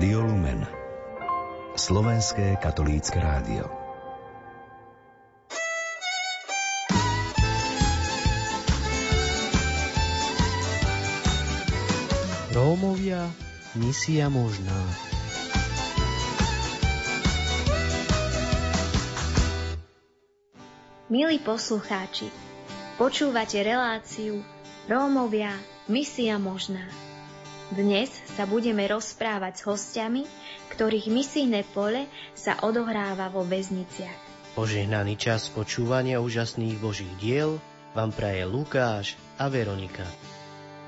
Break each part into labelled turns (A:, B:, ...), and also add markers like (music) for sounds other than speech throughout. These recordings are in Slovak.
A: Rádio Lumen Slovenské katolícke rádio
B: Rómovia, misia možná.
C: Milí poslucháči, počúvate reláciu Rómovia, misia možná. Dnes sa budeme rozprávať s hostiami, ktorých misijné pole sa odohráva vo väzniciach.
B: Požehnaný čas počúvania úžasných božích diel vám praje Lukáš a Veronika.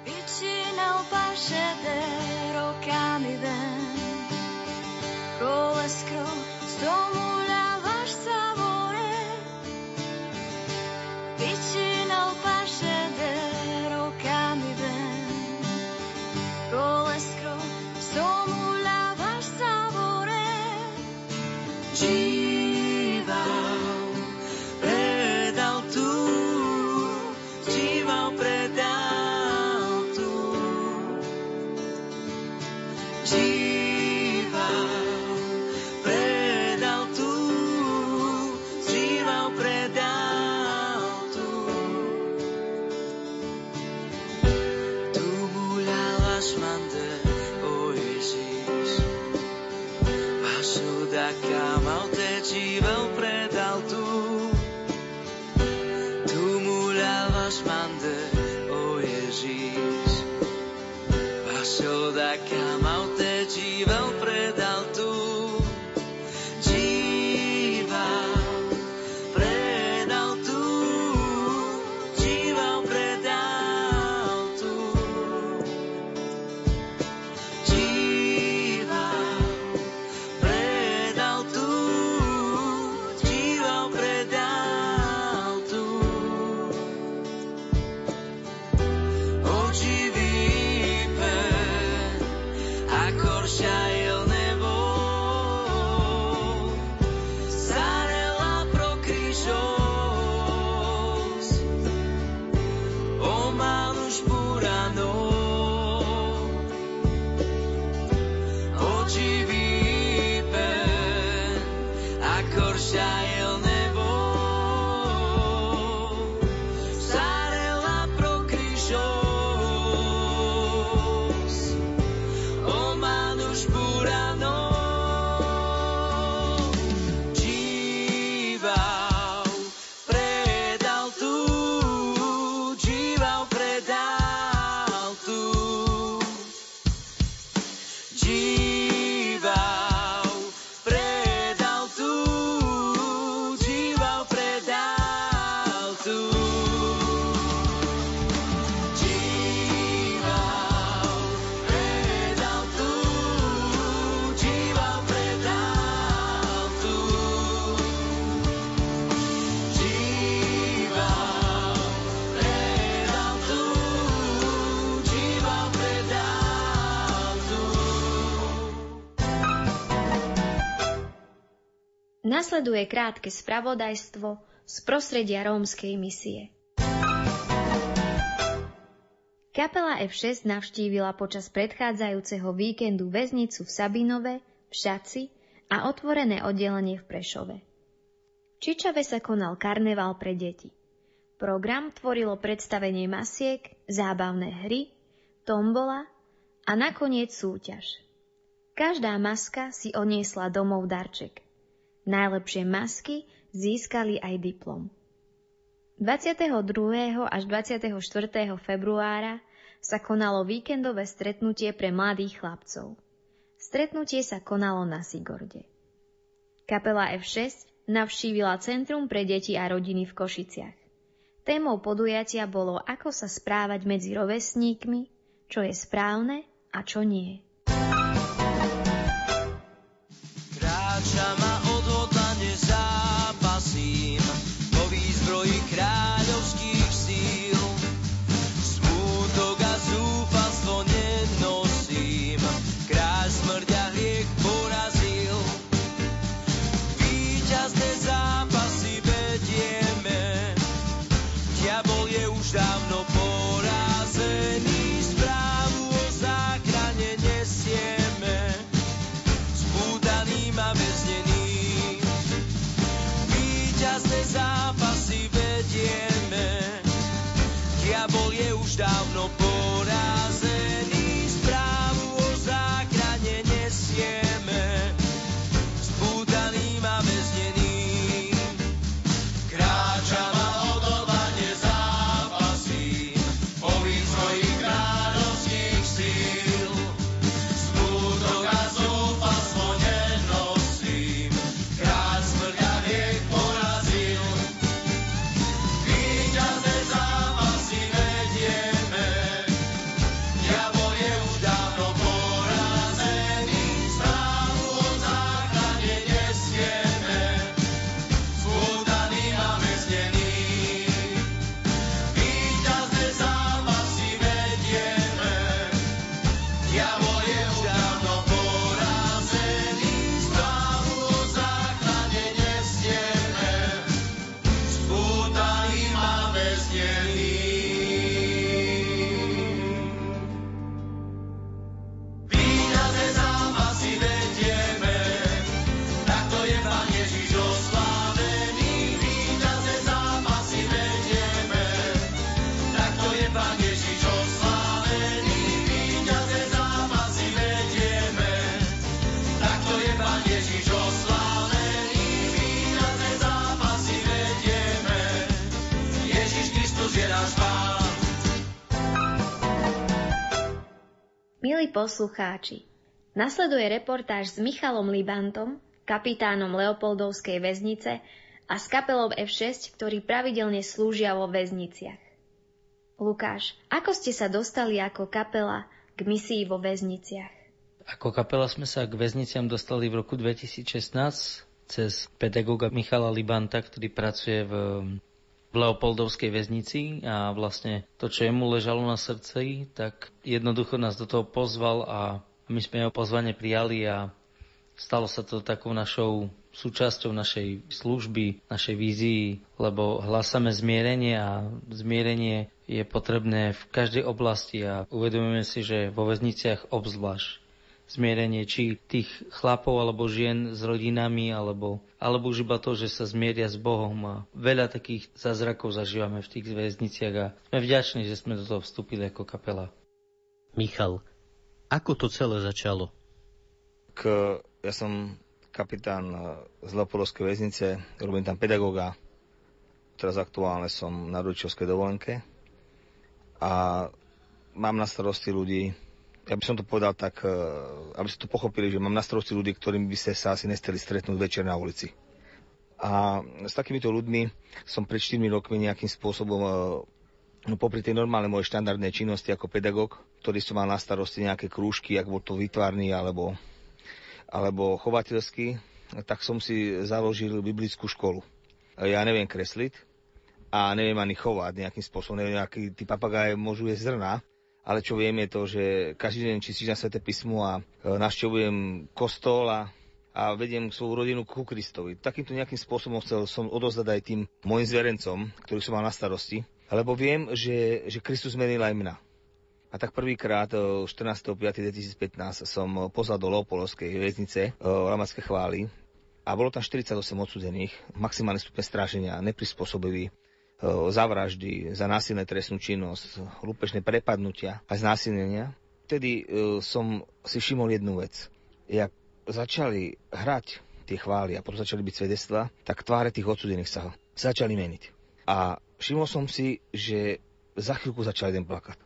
D: Vicino pascedero I'm
C: Nasleduje krátke spravodajstvo z prostredia rómskej misie. Kapela F6 navštívila počas predchádzajúceho víkendu väznicu v Sabinove, v Šaci a otvorené oddelenie v Prešove. V Čičave sa konal karneval pre deti. Program tvorilo predstavenie masiek, zábavné hry, tombola a nakoniec súťaž. Každá maska si oniesla domov darček. Najlepšie masky získali aj diplom. 22. až 24. februára sa konalo víkendové stretnutie pre mladých chlapcov. Stretnutie sa konalo na Sigorde. Kapela F6 navštívila Centrum pre deti a rodiny v Košiciach. Témou podujatia bolo, ako sa správať medzi rovesníkmi, čo je správne a čo nie.
E: Kráčam
C: Milí poslucháči, nasleduje reportáž s Michalom Libantom, kapitánom Leopoldovskej väznice a s kapelou F6, ktorí pravidelne slúžia vo väzniciach. Lukáš, ako ste sa dostali ako kapela k misii vo väzniciach?
F: Ako kapela sme sa k väzniciam dostali v roku 2016 cez pedagóga Michala Libanta, ktorý pracuje v, v Leopoldovskej väznici a vlastne to, čo jemu ležalo na srdci, tak jednoducho nás do toho pozval a my sme jeho pozvanie prijali a stalo sa to takou našou súčasťou našej služby, našej vízii, lebo hlásame zmierenie a zmierenie je potrebné v každej oblasti a uvedomujeme si, že vo väzniciach obzvlášť zmierenie či tých chlapov alebo žien s rodinami, alebo, alebo už iba to, že sa zmieria s Bohom a veľa takých zázrakov zažívame v tých väzniciach a sme vďační, že sme do toho vstúpili ako kapela.
B: Michal, ako to celé začalo?
G: K, ja som kapitán eh, z Leopoldovskej väznice, robím tam pedagóga. Teraz aktuálne som na rodičovskej dovolenke a mám na starosti ľudí, ja by som to povedal tak, eh, aby ste to pochopili, že mám na starosti ľudí, ktorým by ste sa asi nesteli stretnúť večer na ulici. A s takýmito ľuďmi som pred 4 rokmi nejakým spôsobom, eh, no popri tej normálnej mojej štandardnej činnosti ako pedagóg, ktorý som mal na starosti nejaké krúžky, ak bol to výtvarný alebo, alebo chovateľský, tak som si založil biblickú školu. Ja neviem kresliť a neviem ani chovať nejakým spôsobom, neviem, aký tí papagáje môžu jesť zrna, ale čo viem je to, že každý deň čítam Sveté písmo a e, navštevujem kostol a, a vediem svoju rodinu ku Kristovi. Takýmto nejakým spôsobom chcel som odozdať aj tým mojim zverencom, ktorých som mal na starosti, lebo viem, že, že Kristus zmenil aj mňa. A tak prvýkrát 14.5.2015 som pozval do Leopoldovskej väznice Lamacké chvály a bolo tam 48 odsudených, maximálny stupeň stráženia, neprispôsobiví, za vraždy, za násilné trestnú činnosť, lúpečné prepadnutia a znásilnenia. Vtedy som si všimol jednu vec. Jak začali hrať tie chvály a potom začali byť svedectva, tak tváre tých odsudených sa začali meniť. A všimol som si, že za chvíľku začal jeden plakať.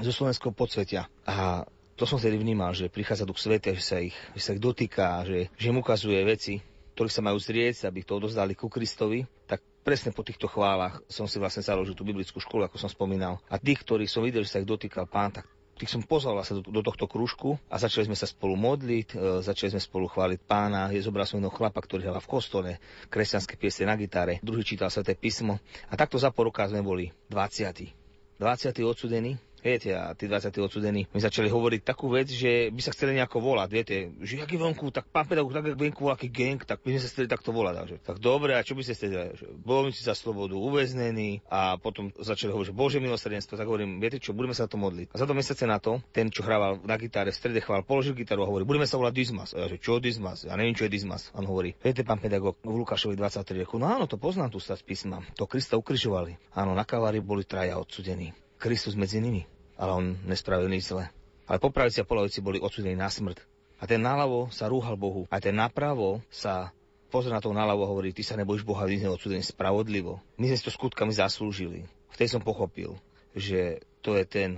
G: Zo slovenského podsvetia. A to som vtedy vnímal, že prichádza Duch Sveta, že sa ich, že sa ich dotýka, že, že im ukazuje veci, ktorých sa majú zrieť, aby to odozdali ku Kristovi, tak presne po týchto chválach som si vlastne založil tú biblickú školu, ako som spomínal. A tých, ktorých som videl, že sa ich dotýkal pán, tak tých som pozval vlastne do, do tohto krúžku a začali sme sa spolu modliť, e, začali sme spolu chváliť pána. Je zobral som jedného chlapa, ktorý hral v kostole, kresťanské piesne na gitare, druhý čítal sa písmo. A takto za pol sme boli 20. 20. odsudení, Viete, a tí 20 odsudení mi začali hovoriť takú vec, že by sa chceli nejako volať, viete, že aký vonku, tak pán pedagóg, tak vonku, aký gang, tak by sme sa chceli takto volať. Takže, tak dobre, a čo by ste chceli? Bojovníci za slobodu, uväznení a potom začali hovoriť, že Bože milosrdenstvo, tak hovorím, viete čo, budeme sa to modliť. A za to mesiace na to, ten, čo hrával na gitare, v strede chvál, položil gitaru a hovorí, budeme sa volať Dismas. A ja, že čo Dismas? Ja neviem, čo je Dismas. On hovorí, viete, pán pedagóg, v Lukášovi 23 roku, no áno, to poznám tu sa z písma. To Krista ukrižovali. Áno, na kavári boli traja odsudení. Kristus medzi nimi, ale on nespravil nič zle. Ale po pravici a po lavici boli odsudení na smrť. A ten náľavo sa rúhal Bohu. A ten napravo sa pozrie na to naľavo a hovorí, ty sa nebojíš Boha, my sme odsudení spravodlivo. My sme si to skutkami zaslúžili. Vtedy som pochopil, že to je ten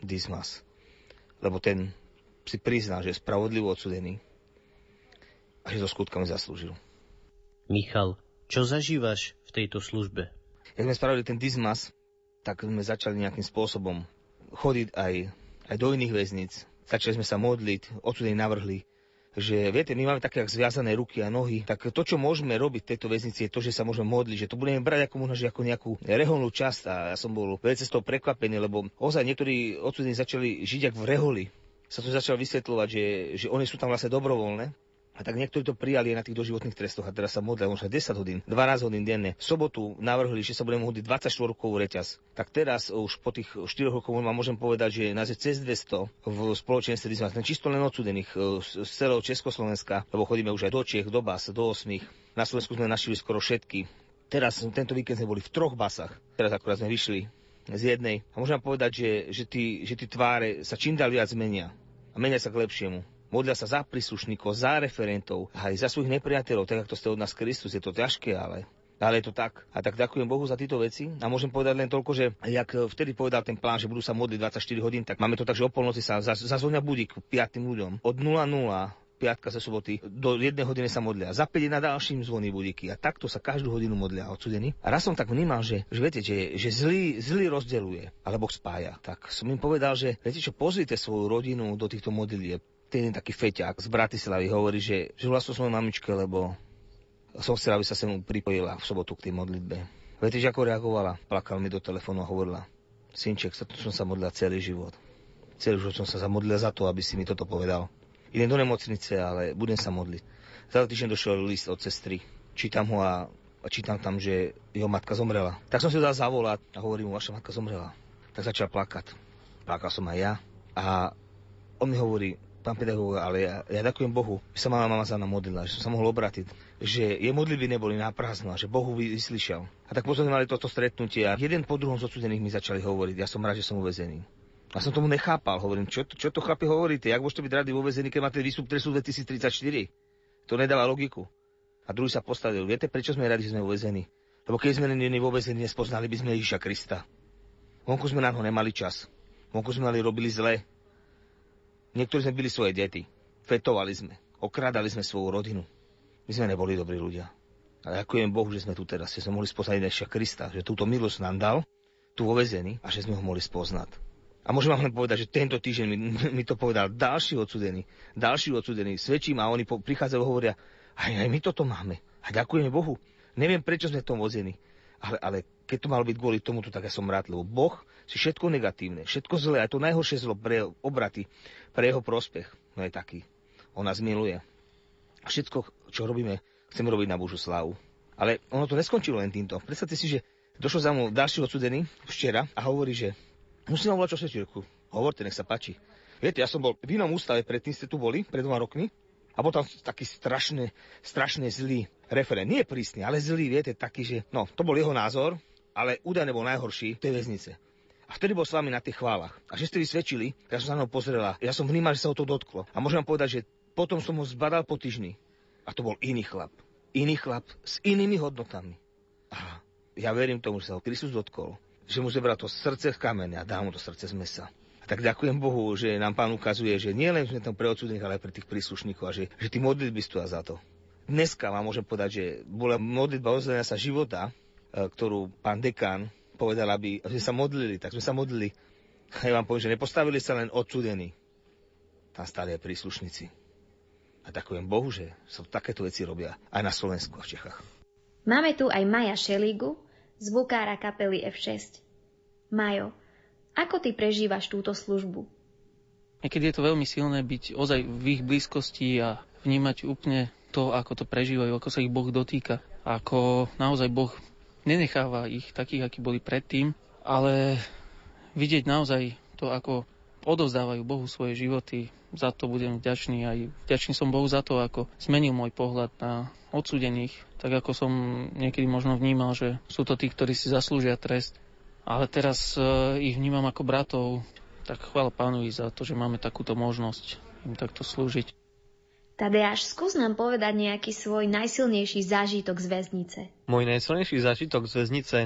G: Dismas. Lebo ten si prizná, že je spravodlivo odsudený a že to skutkami zaslúžil.
B: Michal, čo zažívaš v tejto službe?
G: Jak sme spravili ten Dismas, tak sme začali nejakým spôsobom chodiť aj, aj do iných väznic. Začali sme sa modliť, odsudení navrhli, že viete, my máme také zviazané ruky a nohy, tak to, čo môžeme robiť v tejto väznici, je to, že sa môžeme modliť, že to budeme brať ako možno, že ako nejakú reholnú časť a ja som bol veľmi z toho prekvapený, lebo ozaj niektorí odsudení začali žiť ako v reholi. Sa to začalo vysvetľovať, že, že oni sú tam vlastne dobrovoľné, a tak niektorí to prijali na tých doživotných trestoch a teraz sa modlia možno 10 hodín, 12 hodín denne. V sobotu navrhli, že sa budeme modliť 24 rokov reťaz. Tak teraz už po tých 4 rokoch vám môžem povedať, že nás je cez 200 v spoločenstve, sme čisto len odsudených e, z celého Československa, lebo chodíme už aj do Čiech, do Bas, do 8. Na Slovensku sme našli skoro všetky. Teraz, tento víkend sme boli v troch basách. Teraz akurát sme vyšli z jednej. A môžem povedať, že, že, tí, že tí tváre sa čím dál viac menia. A menia sa k lepšiemu modlia sa za príslušníkov, za referentov, aj za svojich nepriateľov, tak ako ste od nás Kristus. Je to ťažké, ale ale je to tak. A tak ďakujem Bohu za tieto veci. A môžem povedať len toľko, že jak vtedy povedal ten plán, že budú sa modliť 24 hodín, tak máme to tak, že o polnoci sa zazvonia budík piatým ľuďom. Od 00 piatka ze soboty do jednej hodiny sa modlia. Za 5 na ďalším zvoní budíky. A takto sa každú hodinu modlia odsudení. A raz som tak vnímal, že, že viete, že, že zlý, zlý rozdeluje, alebo spája. Tak som im povedal, že viete čo, pozrite svoju rodinu do týchto modlitieb ten taký feťák z Bratislavy hovorí, že, že vlastne svojej mamičke, lebo som chcel, aby sa mu pripojila v sobotu k tej modlitbe. Viete, že ako reagovala? Plakal mi do telefónu a hovorila, synček, sa som sa modlila celý život. Celý život som sa zamodlila za to, aby si mi toto povedal. Idem do nemocnice, ale budem sa modliť. Za týždeň došiel list od sestry. Čítam ho a, a čítam tam, že jeho matka zomrela. Tak som si ho dal zavolať a hovorím mu, vaša matka zomrela. Tak začal plakať. Plakal som aj ja. A on mi hovorí, pán pedagóg, ale ja, ja ďakujem Bohu, že sa mama mama za mnou modlila, že som sa mohol obratiť, že jej modlitby neboli a že Bohu vyslyšal. A tak potom mali toto stretnutie a jeden po druhom z odsudených mi začali hovoriť, ja som rád, že som uväzený. A som tomu nechápal, hovorím, čo, čo to chlapi hovoríte, jak môžete byť rady vo väzení, keď máte výstup trestu 2034? To nedáva logiku. A druhý sa postavil, viete, prečo sme radi, že sme uväzení? Lebo keď sme není vo väzení, nespoznali by sme Ježiša Krista. Vonku sme na ho nemali čas. Vonku sme mali robili zle. Niektorí sme byli svoje deti. Fetovali sme. Okrádali sme svoju rodinu. My sme neboli dobrí ľudia. A ďakujem Bohu, že sme tu teraz, že sme mohli spoznať Ježiša Krista, že túto milosť nám dal, tu vo vezení a že sme ho mohli spoznať. A môžem vám len povedať, že tento týždeň mi, (laughs) mi to povedal ďalší odsudený, ďalší odsudený, svedčím a oni po, prichádzajú a hovoria, aj, aj my toto máme. A ďakujeme Bohu. Neviem, prečo sme v tom vození. Ale, ale keď to malo byť kvôli tomuto, tak ja som rád, lebo Boh si všetko negatívne, všetko zlé, aj to najhoršie zlo pre obraty, pre jeho prospech, no je taký. On nás miluje. A všetko, čo robíme, chceme robiť na Božú slávu. Ale ono to neskončilo len týmto. Predstavte si, že došlo za mnou ďalší odsudený včera a hovorí, že musím vám volať čo svetírku. Hovorte, nech sa páči. Viete, ja som bol v inom ústave, predtým ste tu boli, pred dvoma rokmi, a bol tam taký strašne, strašne zlý referent. Nie prísny, ale zlý, viete, taký, že... No, to bol jeho názor, ale údajne bol najhorší v tej väznice. A vtedy bol s vami na tých chválach. A že ste vysvedčili, ja som sa na pozrela, ja som vnímal, že sa ho to dotklo. A môžem vám povedať, že potom som ho zbadal po týždni. A to bol iný chlap. Iný chlap s inými hodnotami. A ja verím tomu, že sa ho Kristus dotkol. Že mu zebral to srdce z kamene a dá mu to srdce z mesa tak ďakujem Bohu, že nám pán ukazuje, že nie len sme tam pre odsudných, ale aj pre tých príslušníkov a že, že tí modlitby stoja za to. Dneska vám môžem povedať, že bola modlitba ozdania sa života, e, ktorú pán dekán povedal, aby, aby sme sa modlili, tak sme sa modlili. A ja vám poviem, že nepostavili sa len odsudení. Tam stáli aj príslušníci. A ďakujem Bohu, že sa takéto veci robia aj na Slovensku a v Čechách.
C: Máme tu aj Maja Šeligu, zvukára kapely F6. Majo, ako ty prežívaš túto službu?
H: Niekedy je to veľmi silné byť ozaj v ich blízkosti a vnímať úplne to, ako to prežívajú, ako sa ich Boh dotýka. Ako naozaj Boh nenecháva ich takých, akí boli predtým, ale vidieť naozaj to, ako odovzdávajú Bohu svoje životy, za to budem vďačný. Aj vďačný som Bohu za to, ako zmenil môj pohľad na odsudených. Tak ako som niekedy možno vnímal, že sú to tí, ktorí si zaslúžia trest, ale teraz uh, ich vnímam ako bratov, tak chvála pánovi za to, že máme takúto možnosť im takto slúžiť.
C: Tadeáš, skús nám povedať nejaký svoj najsilnejší zážitok z väznice.
I: Môj najsilnejší zážitok z väznice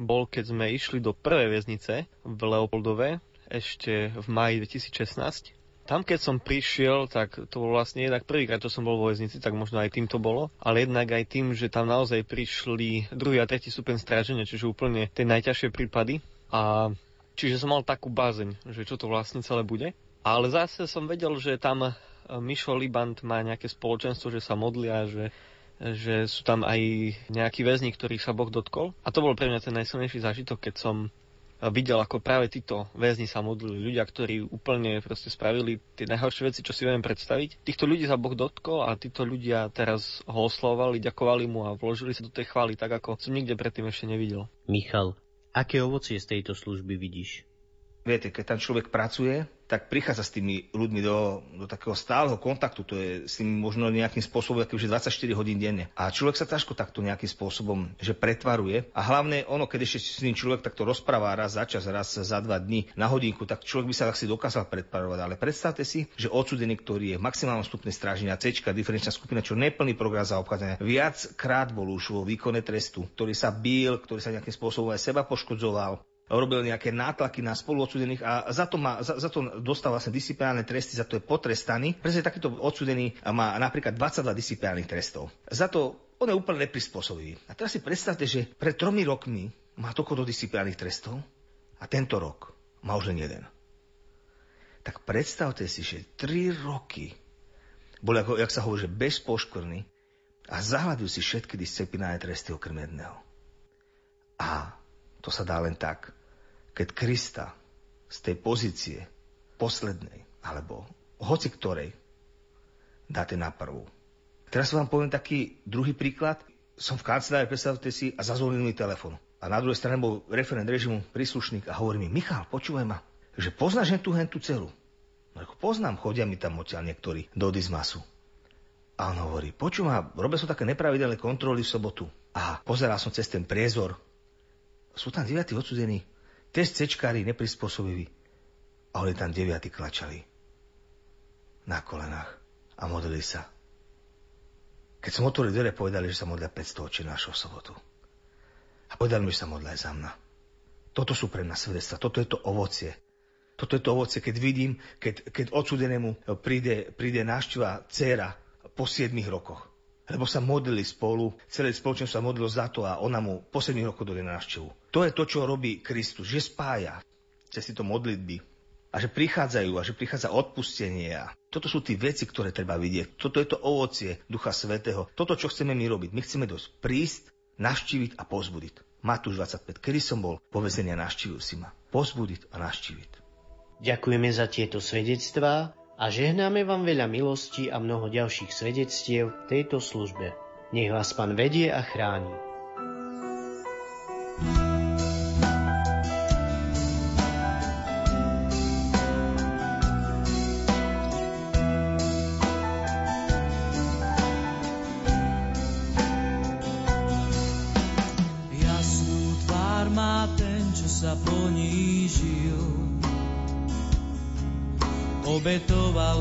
I: bol, keď sme išli do prvej väznice v Leopoldove ešte v maji 2016. Tam, keď som prišiel, tak to bol vlastne jednak prvýkrát, čo som bol vo väznici, tak možno aj tým to bolo, ale jednak aj tým, že tam naozaj prišli druhý a tretí stupeň stráženia, čiže úplne tie najťažšie prípady. A čiže som mal takú bázeň, že čo to vlastne celé bude. Ale zase som vedel, že tam Mišo Libant má nejaké spoločenstvo, že sa modlia, že že sú tam aj nejakí väzni, ktorých sa Boh dotkol. A to bol pre mňa ten najsilnejší zážitok, keď som videl, ako práve títo väzni sa modlili. Ľudia, ktorí úplne proste spravili tie najhoršie veci, čo si viem predstaviť. Týchto ľudí sa Boh dotkol a títo ľudia teraz ho oslovali, ďakovali mu a vložili sa do tej chvály tak, ako som nikde predtým ešte nevidel.
B: Michal, aké ovocie z tejto služby vidíš?
G: Viete, keď tam človek pracuje, tak prichádza s tými ľuďmi do, do takého stáleho kontaktu, to je s tým možno nejakým spôsobom, aký už 24 hodín denne. A človek sa ťažko takto nejakým spôsobom, že pretvaruje. A hlavne ono, keď ešte s tým človek takto rozpráva raz za čas, raz za dva dní na hodinku, tak človek by sa asi dokázal pretvarovať. Ale predstavte si, že odsudený, ktorý je v maximálnom stupne stráženia C, diferenčná skupina, čo neplný program za obchádzania, viackrát bol už vo výkone trestu, ktorý sa bil, ktorý sa nejakým spôsobom aj seba poškodzoval, robil nejaké nátlaky na spoluodsudených a za to, má, za, za to dostal vlastne disciplinárne tresty, za to je potrestaný. Pretože takýto odsudený má napríklad 22 disciplinárnych trestov. Za to on je úplne neprispôsobivý. A teraz si predstavte, že pred tromi rokmi má toľko do disciplinárnych trestov a tento rok má už len jeden. Tak predstavte si, že 3 roky boli, ako, jak sa hovorí, že bez poškvrny a zahľadil si všetky disciplinárne tresty okrem jedného. A to sa dá len tak, keď Krista z tej pozície poslednej, alebo hoci ktorej, dáte na prvú. Teraz vám poviem taký druhý príklad. Som v kancelárii, predstavte si, a zazvonil mi telefon. A na druhej strane bol referent režimu, príslušník a hovorí mi, Michal, počúvaj ma, že poznáš tú hentu celu. No ako poznám, chodia mi tam odtiaľ niektorí do Dizmasu. A on hovorí, počúva, robil som také nepravidelné kontroly v sobotu. A pozeral som cez ten priezor sú tam deviatí odsudení, test cečkári neprispôsobiví. A oni tam deviatí klačali. Na kolenách. A modlili sa. Keď som otvoril dvere, povedali, že sa modlia 500 očí našho sobotu. A povedali mi, že sa modlia aj za mňa. Toto sú pre nás svedectva, toto je to ovocie. Toto je to ovocie, keď vidím, keď, keď odsudenému príde, príde návšteva dcera po 7 rokoch lebo sa modlili spolu, celé spoločenstvo sa modlilo za to a ona mu posledných rokov dojde na návštevu. To je to, čo robí Kristus, že spája cez tieto modlitby a že prichádzajú a že prichádza odpustenie. Toto sú tie veci, ktoré treba vidieť. Toto je to ovocie Ducha Svetého. Toto, čo chceme my robiť. My chceme dosť prísť, navštíviť a pozbudiť. Matúš 25. Kedy som bol povezený a navštívil si ma. Pozbudiť a navštíviť.
B: Ďakujeme za tieto svedectvá a žehnáme vám veľa milostí a mnoho ďalších svedectiev v tejto službe. Nech vás Pán vedie a chráni.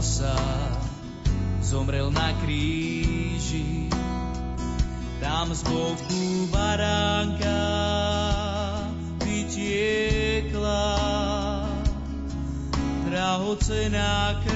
J: Sa, zomrel na kríži. Tam z boku baránka vytiekla drahocená krv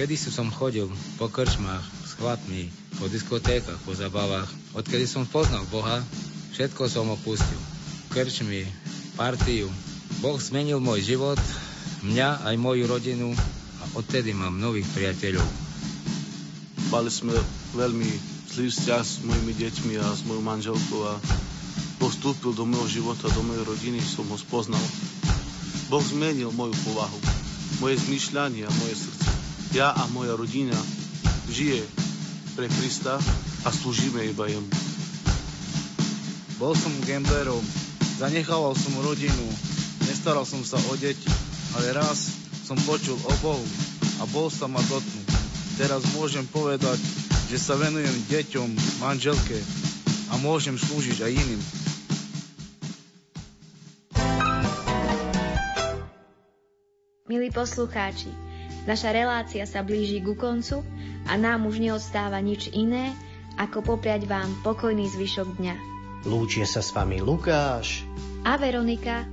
K: Kedy som chodil po krčmách s chlapmi, po diskotékach, po zabavách. Odkedy som poznal Boha, všetko som opustil. Krčmy, partiu. Boh zmenil môj život, mňa aj moju rodinu a odtedy mám nových priateľov.
L: Mali sme veľmi zlý vzťah s mojimi deťmi a s mojou manželkou a Boh do môjho života, do mojej rodiny, som ho spoznal. Boh zmenil moju povahu, moje zmýšľanie a moje srdce. Ja a moja rodina žije pre Krista a slúžime iba jemu.
M: Bol som gamblerom, zanechával som rodinu, nestaral som sa o deti, ale raz som počul o Bohu a bol sa ma dotknúť. Teraz môžem povedať, že sa venujem deťom, manželke a môžem slúžiť aj iným.
D: Milí poslucháči, naša relácia sa blíži ku koncu a nám už neostáva nič iné, ako popriať vám pokojný zvyšok dňa.
B: Lúčia sa s vami Lukáš
D: A Veronika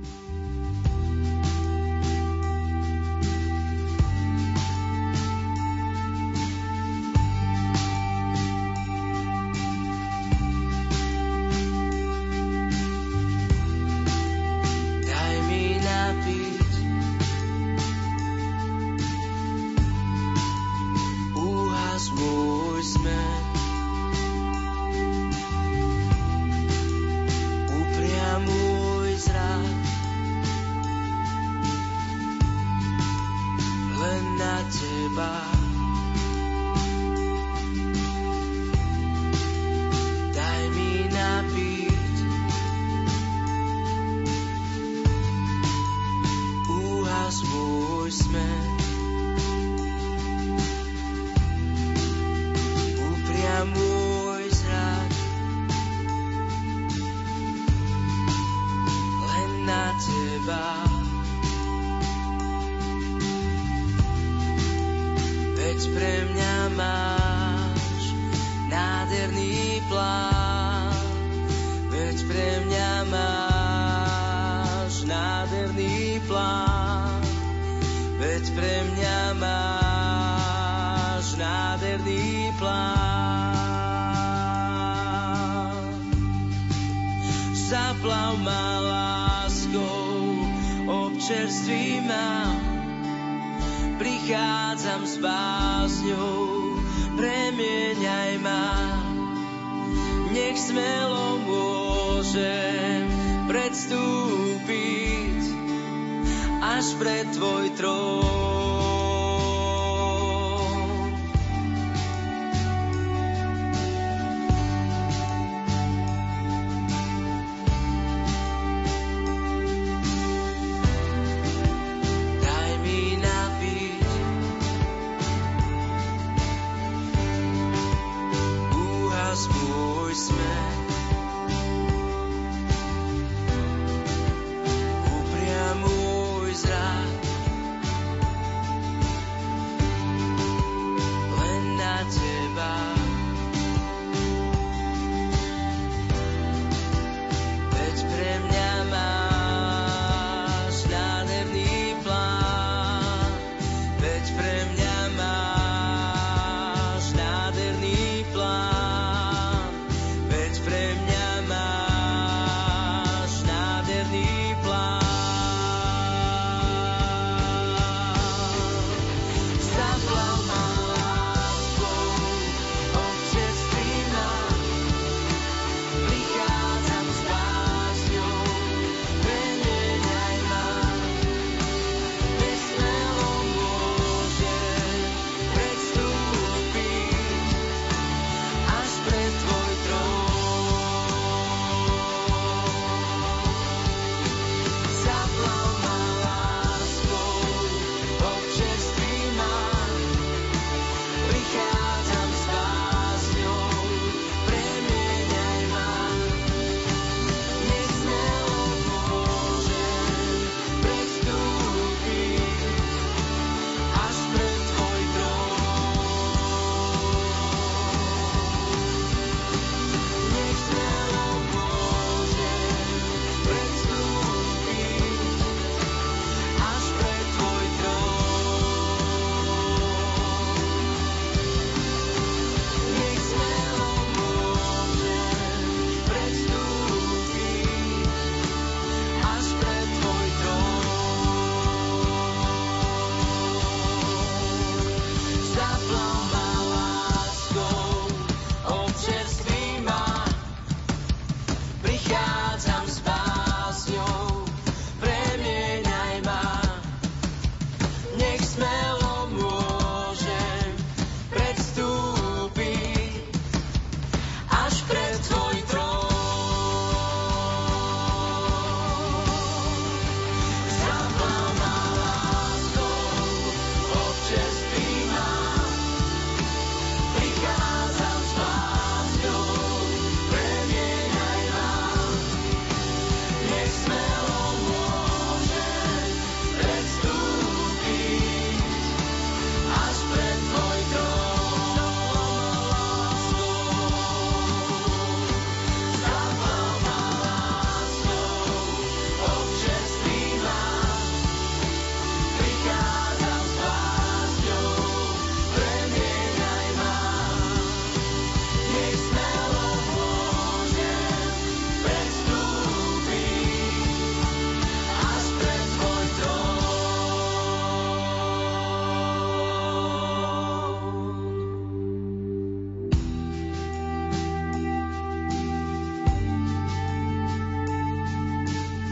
N: smelo môžem predstúpiť
D: až pred tvoj trón. time now.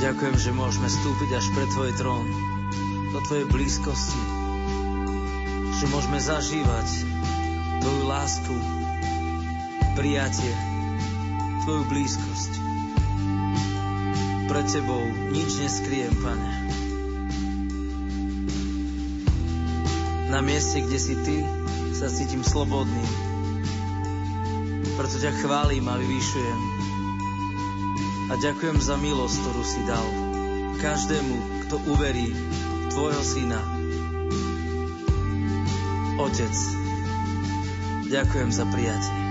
O: Ďakujem, že môžeme stúpiť až pre Tvoj trón, do Tvojej blízkosti, že môžeme zažívať Tvoju lásku, prijatie, Tvoju blízkosť. Pre Tebou nič neskriem, Pane. Na mieste, kde si Ty, sa cítim slobodný. Preto ťa chválim a vyvyšujem a ďakujem za milosť, ktorú si dal každému, kto uverí Tvojho Syna. Otec, ďakujem za prijatie.